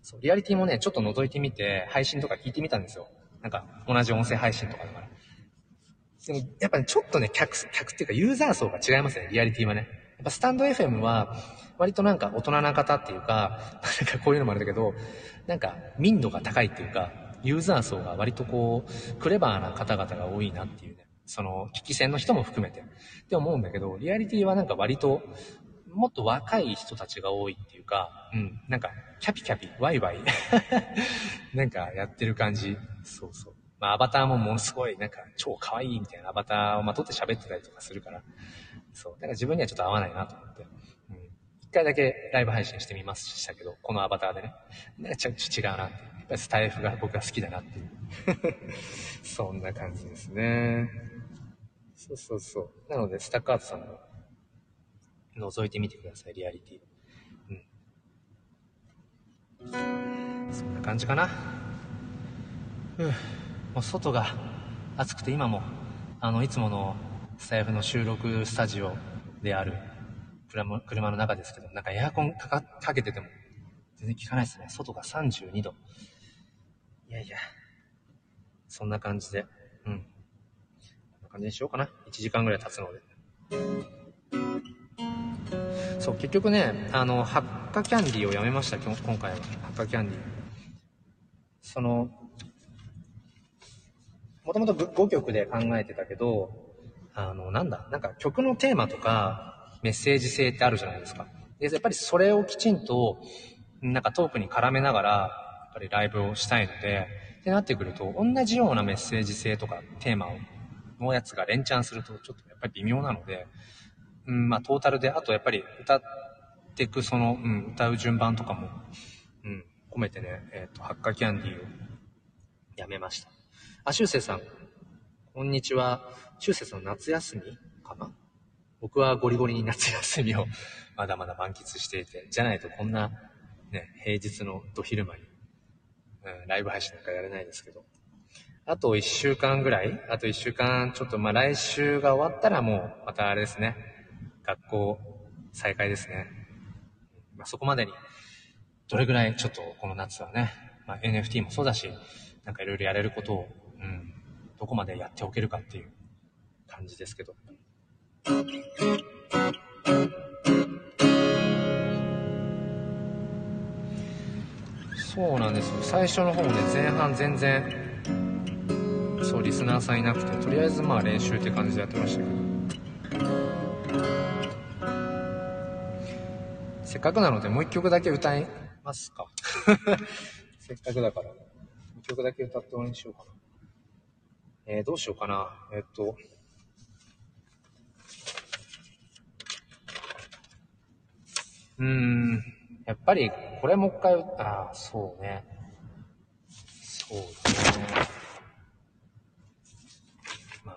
そう、リアリティもね、ちょっと覗いてみて、配信とか聞いてみたんですよ。なんか、同じ音声配信とかだから。でも、やっぱ、ね、ちょっとね、客、客っていうかユーザー層が違いますね、リアリティはね。やっぱスタンド FM は、割となんか大人な方っていうか、なんかこういうのもあるんだけど、なんか民度が高いっていうか、ユーザー層が割とこう、クレバーな方々が多いなっていうね。その、聞き戦の人も含めて。って思うんだけど、リアリティはなんか割と、もっと若い人たちが多いっていうか、うん、なんか、キャピキャピ、ワイワイ、なんかやってる感じ。そうそう。まあ、アバターもものすごい、なんか、超可愛いみたいなアバターをまとって喋ってたりとかするから、そう。だから自分にはちょっと合わないなと思って。うん。一回だけライブ配信してみましたけど、このアバターでね。なんかちょっと違うなって。やっぱスタイフが僕は好きだなっていう。そんな感じですね。そうそうそう。なので、スタッカートさんも、覗いてみてください、リアリティ。うん。そんな感じかな。うん。もう外が暑くて今も、あの、いつものスタイフの収録スタジオである車車の中ですけど、なんかエアコンかけてても全然効かないですね。外が32度。いやいや、そんな感じで、感じにしようかな。1時間ぐらい経つので。そう、結局ね、あの、ハッカキャンディーをやめました、今今回は。ハッカキャンディー。その、もともと5曲で考えてたけど、あの、なんだ、なんか曲のテーマとかメッセージ性ってあるじゃないですか。で、やっぱりそれをきちんと、なんかトークに絡めながら、やっぱりライブをしたいので、ってなってくると、同じようなメッセージ性とかテーマを、のやつが連チャンすると、ちょっとやっぱり微妙なので、うん、まあトータルで、あとやっぱり歌っていくその、うん、歌う順番とかも、うん、込めてね、えっ、と、ハッカキャンディーをやめました。あ、しゅうせいさん。こんにちは。しゅうせいさん夏休みかな？僕はゴリゴリに夏休みを まだまだ満喫していて、じゃないとこんな、ね、平日のど昼間に、うん、ライブ配信なんかやれないですけど。あと一週間ぐらいあと一週間、ちょっとまあ来週が終わったらもう、またあれですね。学校再開ですね。まあ、そこまでに、どれぐらいちょっとこの夏はね、まあ、NFT もそうだし、なんかいろいろやれることを、うん、どこまでやっておけるかっていう感じですけど。そうなんですよ。最初の方もね、前半全然、そう、リスナーさんいなくて、とりあえずまあ練習って感じでやってましたけど。せっかくなのでもう一曲だけ歌いますか。せっかくだから。一曲だけ歌って終わりにしようかな。えー、どうしようかな。えっと。うーん。やっぱり、これもう一回、ああ、そうね。そうだね。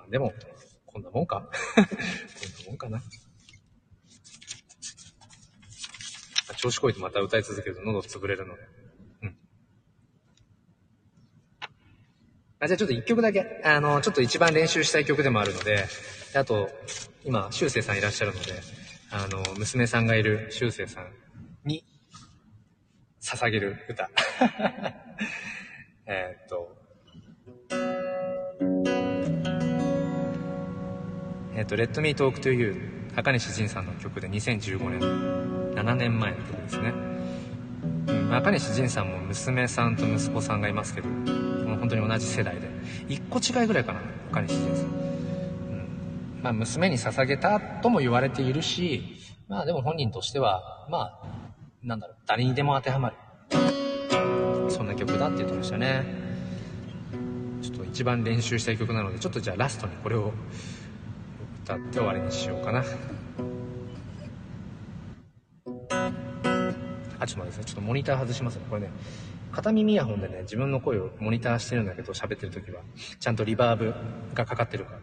でも、こんなもんかこんなもんかな。調子こいてまた歌い続けると喉潰れるので。うん。あ、じゃあちょっと一曲だけ、あの、ちょっと一番練習したい曲でもあるので、であと、今、修正さんいらっしゃるので、あの、娘さんがいる修正さんに、捧げる歌。えっと、えっと、Let Me Talk to You、赤西仁さんの曲で2015年、7年前の曲ですね。うん、赤西仁さんも娘さんと息子さんがいますけど、もう本当に同じ世代で、1個違いぐらいかな、赤西仁さん。うん、まあ、娘に捧げたとも言われているし、まあでも本人としては、まあ、なんだろう、誰にでも当てはまる。そんな曲だって言ってましたね。ちょっと一番練習したい曲なので、ちょっとじゃあラストにこれを歌って終わりにしようかな。あ、ちょっと待ってください。ちょっとモニター外しますね。これね、片耳イヤホンでね、自分の声をモニターしてるんだけど、喋ってる時は、ちゃんとリバーブがかかってるから。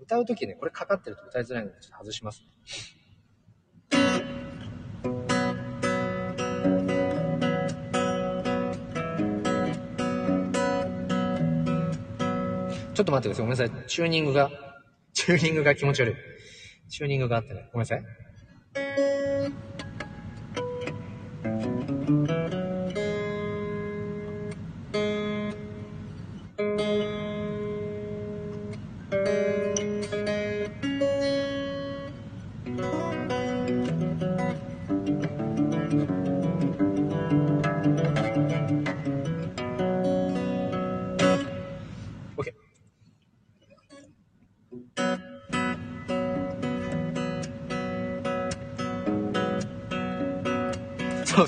歌う時ね、これかかってると歌いづらいので、ちょっと外します。ねちょっと待ってください。ごめんなさい。チューニングが、チューニングが気持ち悪い。チューニングがあってね。ごめんなさい。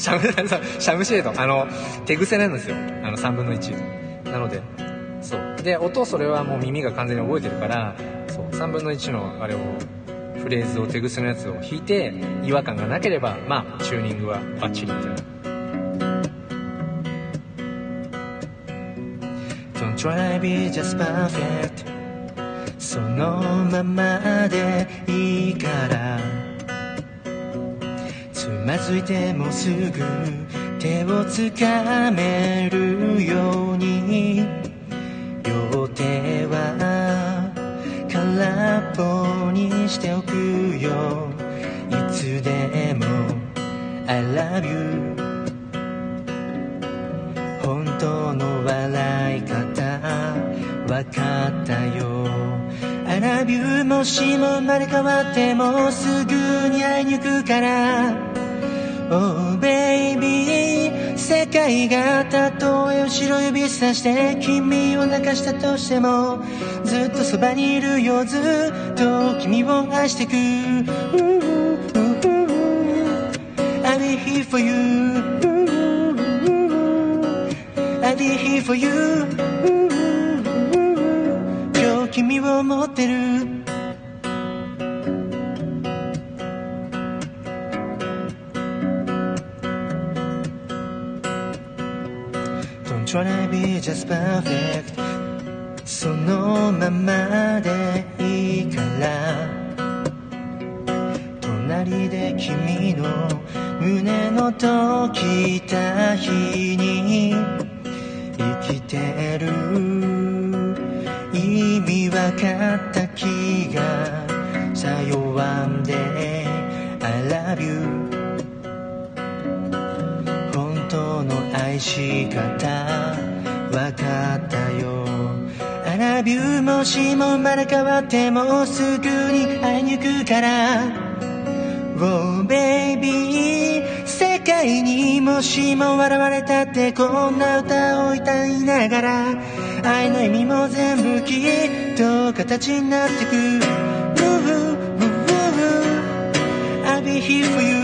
シャム、シャムシェード。あの、手癖なんですよ。あの、3分の1。なので、そう。で、音、それはもう耳が完全に覚えてるから、そう、3分の1のあれを、フレーズを手癖のやつを弾いて、違和感がなければ、まあ、チューニングはバッチリみたいな。Don't try be just perfect そのままでいいからまずいてもすぐ手をつかめるように両手は空っぽにしておくよ。いつでも I love you 本当の笑い方わかったよ。I love you もしも生まれ変わってもすぐに会いに行くから。Oh baby 世界がたとえ後ろ指さして君を泣かしたとしてもずっとそばにいるよずっと君を愛してく。I'll be here for you. I'll be here for you. 今日君を持ってる。Don't try to be just perfect そのますぐに会いに行くから Oh baby 世界にもしも笑われたってこんな歌を歌いながら愛の意味も全部きっと形になってく Woo, woo, woo, woo. I'll be here for you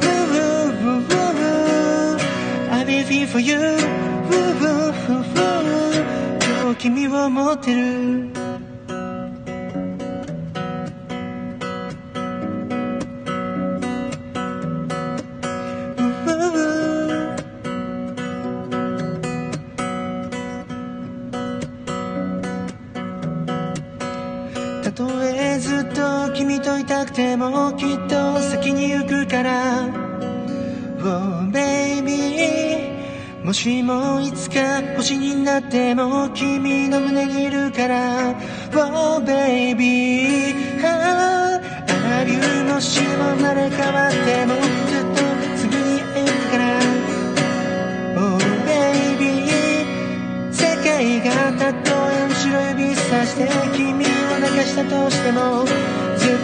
Woo, woo, woo, woo. I'll be here for you Woo, woo, woo, woo. 今日君を持ってる君といたくてもきっと先に行くから。Oh baby もしもいつか星になっても君の胸にいるから。Oh baby あありもしも生まれ変わってもずっとすぐに会えるから。Oh baby 世界がたとえ後ろ指さして君を泣かしたとしてもっ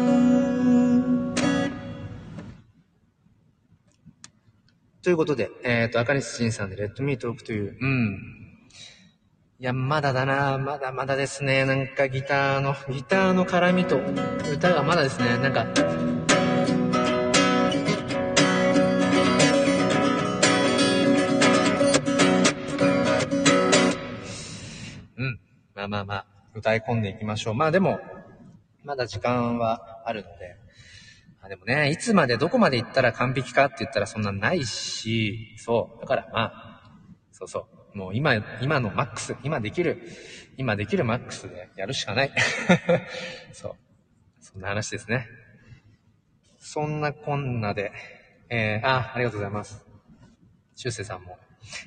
ということで、えっ、と、赤西仁さんで Let Me Talk to You。うん。いや、まだだな。まだまだですね。なんかギターの、ギターの絡みと歌がまだですね。なんか、うん。まあまあまあ、歌い込んでいきましょう。まあでも、まだ時間はあるので、あでもね、いつまでどこまで行ったら完璧かって言ったらそんなないし、そう。だからまあ、そうそう。もう今、今のマックス、今できる、今できるマックスでやるしかない。そう。そんな話ですね。そんなこんなで、えー、あ、ありがとうございます。修正さんも。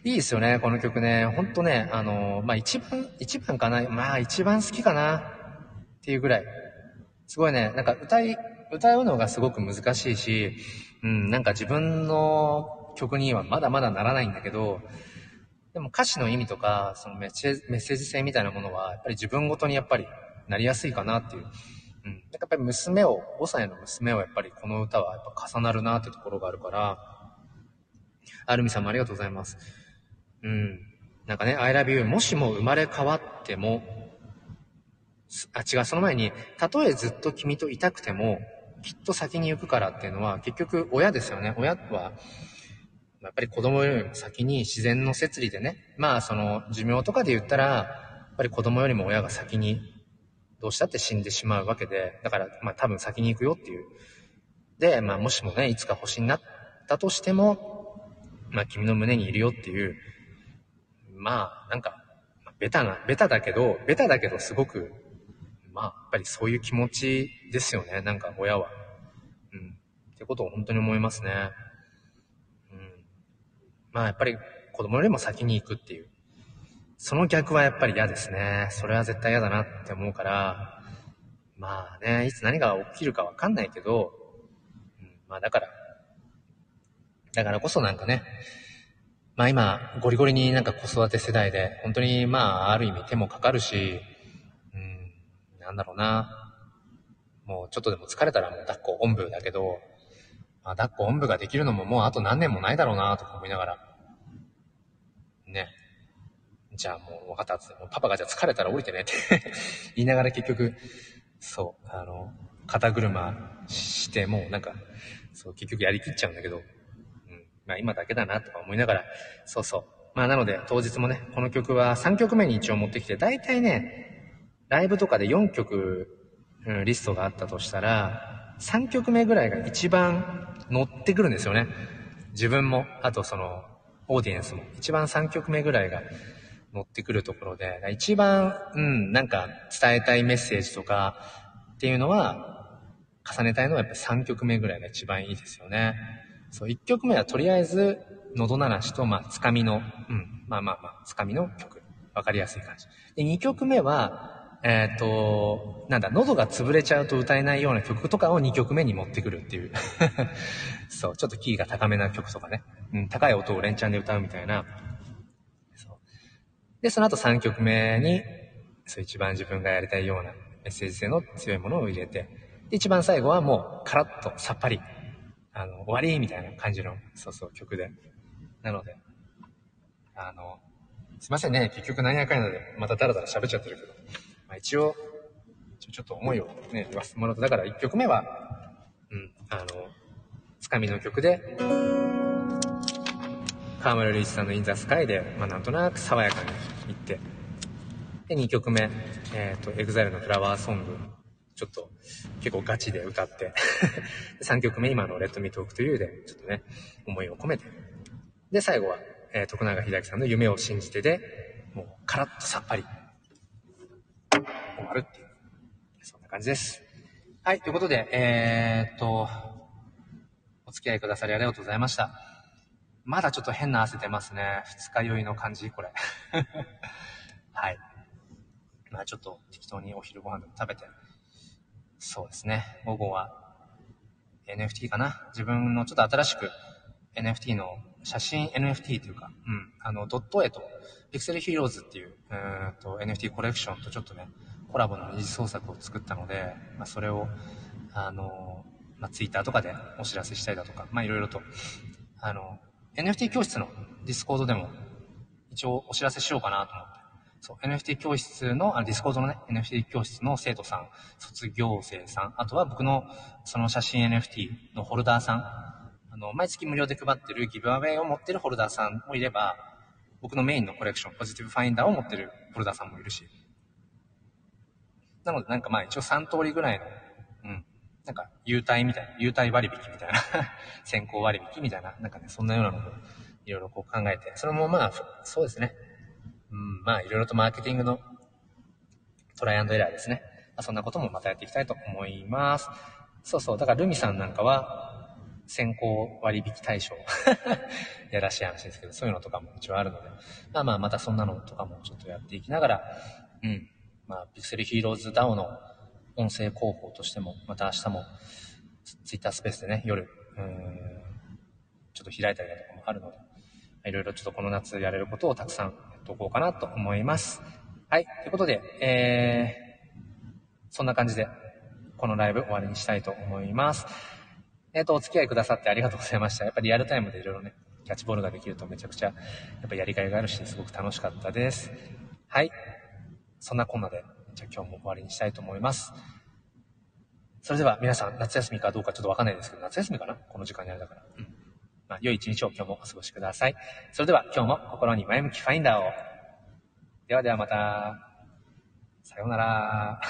いいですよね、この曲ね。ほんとね、あのーまあ一番、一番かな。まあ一番好きかな。っていうぐらい。すごいね、なんか歌い、歌うのがすごく難しいし、うん、なんか自分の曲にはまだまだならないんだけど、でも歌詞の意味とか、そのメッセージメッセージ性みたいなものは、やっぱり自分ごとにやっぱりなりやすいかなっていう。うん。なんかやっぱり娘を、5歳の娘をやっぱりこの歌はやっぱ重なるなってところがあるから、アルミさんもありがとうございます。うん。なんかね、I love you もしも生まれ変わっても、あ、違う、その前に、たとえずっと君といたくても、きっと先に行くからっていうのは、結局親ですよね。親は、やっぱり子供よりも先に自然の摂理でね、まあその寿命とかで言ったら、やっぱり子供よりも親が先にどうしたって死んでしまうわけで、だからまあ多分先に行くよっていう。で、まあもしもね、いつか星になったとしても、まあ君の胸にいるよっていう、まあなんか、ベタな、ベタだけど、ベタだけどすごく、まあやっぱりそういう気持ちですよね、なんか親は。うん。ってことを本当に思いますね。うん。まあやっぱり子供よりも先に行くっていう。その逆はやっぱり嫌ですね。それは絶対嫌だなって思うから、まあね、いつ何が起きるかわかんないけど、うん、まあだから、だからこそなんかね、まあ今、ゴリゴリになんか子育て世代で、本当にまあある意味手もかかるし、なんだろうな。もうちょっとでも疲れたらもう抱っこおんぶだけど、まあ抱っこおんぶができるのももうあと何年もないだろうなとか思いながら、ね。じゃあもう分かったっつって、もうパパがじゃあ疲れたら降りてねって 言いながら結局、そう、あの、肩車して、もうなんか、そう、結局やりきっちゃうんだけど、うん。まあ今だけだなとか思いながら、そうそう。まあなので当日もね、この曲は3曲目に一応持ってきて、大体ね、ライブとかで4曲、うん、リストがあったとしたら、3曲目ぐらいが一番乗ってくるんですよね。自分も、あとその、オーディエンスも。一番3曲目ぐらいが乗ってくるところで、一番、うん、なんか伝えたいメッセージとかっていうのは、重ねたいのはやっぱ3曲目ぐらいが一番いいですよね。そう、1曲目はとりあえず、喉鳴らしと、まあ、つかみの、うん、まあまあまあ、つかみの曲。わかりやすい感じ。で、2曲目は、えっ、と、なんだ、喉が潰れちゃうと歌えないような曲とかを2曲目に持ってくるっていう。そう、ちょっとキーが高めな曲とかね。うん、高い音を連チャンで歌うみたいな。そう。で、その後3曲目に、そう一番自分がやりたいようなメッセージ性の強いものを入れて、で、一番最後はもうカラッとさっぱり、あの、終わりみたいな感じの、そうそう、曲で。なので、あの、すいませんね、結局何やかんやで、またダラダラ喋っちゃってるけど、あ一応、ちょっと思いをね、言わせてもらうと、だから1曲目は、うん、あの、つかみの曲で、河村隆一さんのインザスカイで、まあ、なんとなく爽やかにいって、で、2曲目、えっ、ー、と、エグザイルのフラワーソング、ちょっと結構ガチで歌って。3曲目、今のレッドミートークというで、ちょっとね、思いを込めて。で、最後は、えー、徳永秀明さんの夢を信じてで、もうカラッとさっぱり、終わるっていう、そんな感じです。はい、ということで、えー、っと、お付き合いくださりありがとうございました。まだちょっと変な汗出ますね。二日酔いの感じ、これ。はい。まあちょっと適当にお昼ご飯でも食べて、そうですね、午後は NFT かな。自分のちょっと新しく NFT の写真 NFT というか、うん、あの、ドット絵と、ピクセルヒーローズっていう、うんと NFT コレクションとちょっとね、コラボの二次創作を作ったので、まあ、それを、あの、まあ、Twitter とかでお知らせしたりだとか、まあ、いろいろと、あの、NFT 教室のディスコードでも一応お知らせしようかなと思って、そう、NFT 教室の、あ、ディスコードのね、NFT 教室の生徒さん、卒業生さん、あとは僕のその写真 NFT のホルダーさん、あの、毎月無料で配ってるギブアウェイを持ってるホルダーさんもいれば、僕のメインのコレクション、ポジティブファインダーを持ってるホルダーさんもいるし。なのでなんかまあ一応3通りぐらいの、うん、なんか優待みたいな、優待割引みたいな 先行割引みたいな、なんかね、そんなようなのもいろいろこう考えて、それもまあ、そうですね。うん、まあ、いろいろとマーケティングのトライアンドエラーですね。そんなこともまたやっていきたいと思います。そうそう。だからルミさんなんかは、先行割引対象 やらしい話ですけど、そういうのとかも一応あるので、まあまあ、またそんなのとかもちょっとやっていきながら、うん。まあ、ピクセルヒーローズ DAO の音声広報としても、また明日も、ツイッタースペースでね、夜、うん、ちょっと開いたりだとかもあるので、いろいろちょっとこの夏やれることをたくさんとおこうかなと思います。はい。ということで、えー、そんな感じで、このライブ終わりにしたいと思います。えっ、と、お付き合いくださってありがとうございました。やっぱりリアルタイムでいろいろね、キャッチボールができるとめちゃくちゃ、やっぱやりがいがあるし、すごく楽しかったです。はい。そんなこんなで、じゃあ今日も終わりにしたいと思います。それでは皆さん、夏休みかどうかちょっとわかんないですけど、夏休みかな？この時間にあれだから。うん。まあ、良い一日を今日もお過ごしください。それでは今日も心に前向きファインダーを。ではではまた。さようなら。